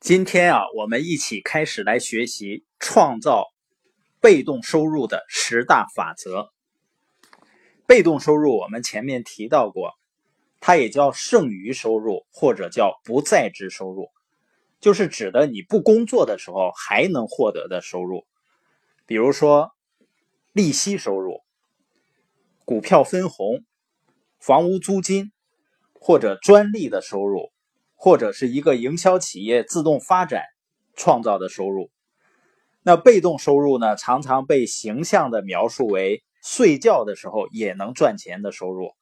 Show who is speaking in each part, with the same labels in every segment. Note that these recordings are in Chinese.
Speaker 1: 今天啊，我们一起开始来学习创造被动收入的十大法则。被动收入我们前面提到过，它也叫剩余收入或者叫不在职收入，就是指的你不工作的时候还能获得的收入，比如说利息收入、股票分红、房屋租金或者专利的收入。或者是一个营销企业自动发展创造的收入，那被动收入呢，常常被形象的描述为睡觉的时候也能赚钱的收入。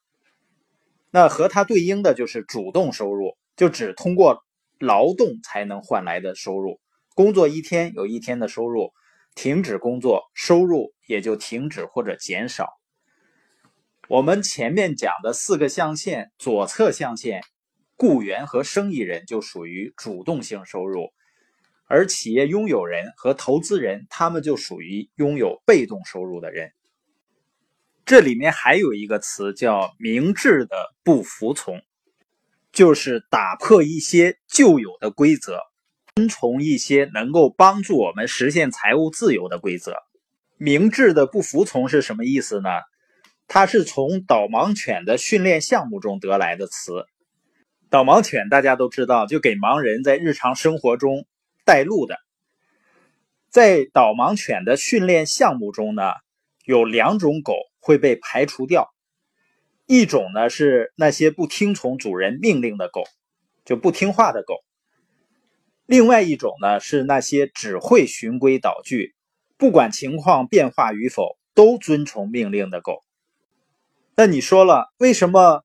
Speaker 1: 那和它对应的就是主动收入，就只通过劳动才能换来的收入。工作一天有一天的收入，停止工作，收入也就停止或者减少。我们前面讲的四个象限，左侧象限。雇员和生意人就属于主动性收入，而企业拥有人和投资人，他们就属于拥有被动收入的人。这里面还有一个词叫“明智的不服从”，就是打破一些旧有的规则，遵从一些能够帮助我们实现财务自由的规则。明智的不服从是什么意思呢？它是从导盲犬的训练项目中得来的词。导盲犬大家都知道，就给盲人在日常生活中带路的。在导盲犬的训练项目中呢，有两种狗会被排除掉，一种呢是那些不听从主人命令的狗，就不听话的狗；另外一种呢是那些只会循规蹈矩，不管情况变化与否都遵从命令的狗。那你说了，为什么？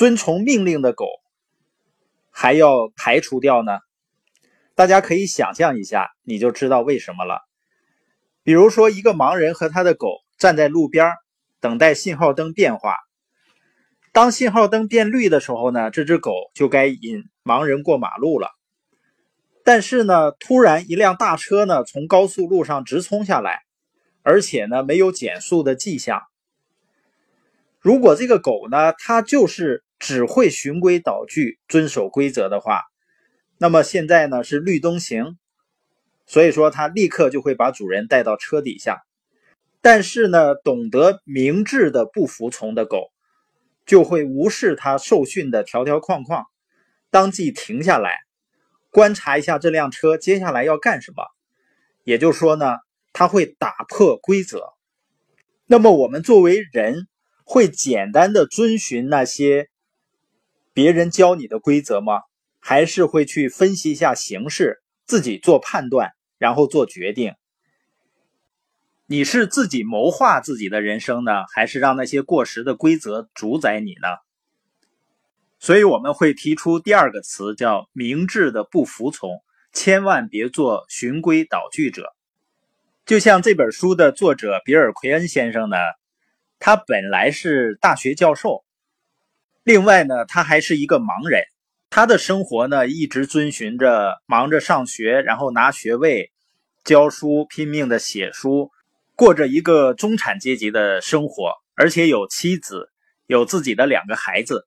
Speaker 1: 遵从命令的狗还要排除掉呢？大家可以想象一下，你就知道为什么了。比如说，一个盲人和他的狗站在路边等待信号灯变化。当信号灯变绿的时候呢，这只狗就该引盲人过马路了。但是呢，突然一辆大车呢从高速路上直冲下来，而且呢没有减速的迹象。如果这个狗呢，它就是只会循规蹈矩、遵守规则的话，那么现在呢是绿灯行，所以说它立刻就会把主人带到车底下。但是呢，懂得明智的不服从的狗，就会无视它受训的条条框框，当即停下来，观察一下这辆车接下来要干什么。也就是说呢，它会打破规则。那么我们作为人。会简单的遵循那些别人教你的规则吗？还是会去分析一下形势，自己做判断，然后做决定？你是自己谋划自己的人生呢，还是让那些过时的规则主宰你呢？所以我们会提出第二个词，叫明智的不服从，千万别做循规蹈矩者。就像这本书的作者比尔·奎恩先生呢。他本来是大学教授，另外呢，他还是一个盲人。他的生活呢，一直遵循着忙着上学，然后拿学位、教书、拼命的写书，过着一个中产阶级的生活，而且有妻子，有自己的两个孩子。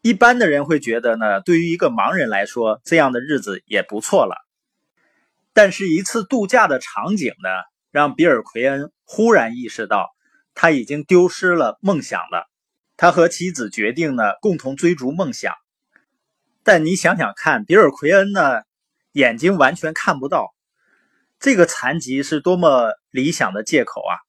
Speaker 1: 一般的人会觉得呢，对于一个盲人来说，这样的日子也不错了。但是，一次度假的场景呢，让比尔·奎恩忽然意识到。他已经丢失了梦想了。他和妻子决定呢，共同追逐梦想。但你想想看，比尔·奎恩呢，眼睛完全看不到，这个残疾是多么理想的借口啊！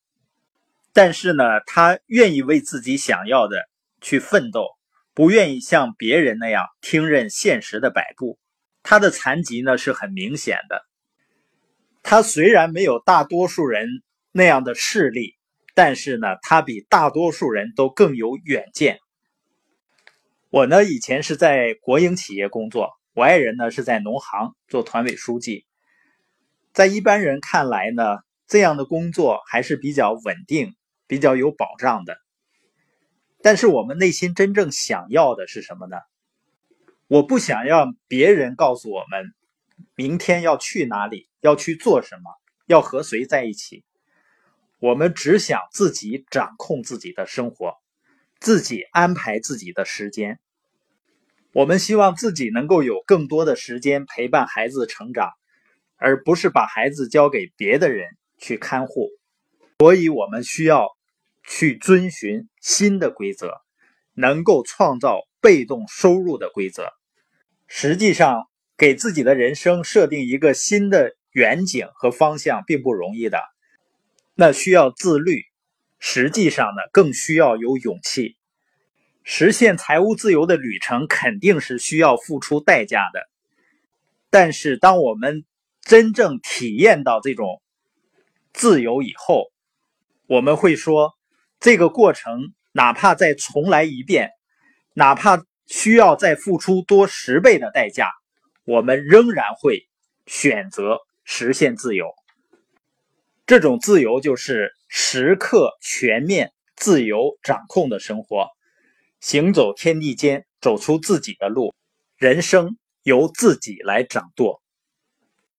Speaker 1: 但是呢，他愿意为自己想要的去奋斗，不愿意像别人那样听任现实的摆布。他的残疾呢是很明显的。他虽然没有大多数人那样的视力。但是呢，他比大多数人都更有远见。我呢，以前是在国营企业工作，我爱人呢是在农行做团委书记。在一般人看来呢，这样的工作还是比较稳定、比较有保障的。但是我们内心真正想要的是什么呢？我不想让别人告诉我们明天要去哪里，要去做什么，要和谁在一起。我们只想自己掌控自己的生活，自己安排自己的时间。我们希望自己能够有更多的时间陪伴孩子成长，而不是把孩子交给别的人去看护。所以，我们需要去遵循新的规则，能够创造被动收入的规则。实际上，给自己的人生设定一个新的远景和方向并不容易的，那需要自律。实际上呢，更需要有勇气。实现财务自由的旅程肯定是需要付出代价的，但是当我们真正体验到这种自由以后，我们会说，这个过程哪怕再重来一遍，哪怕需要再付出多十倍的代价，我们仍然会选择实现自由。这种自由就是时刻全面自由掌控的生活。行走天地间，走出自己的路，人生由自己来掌舵。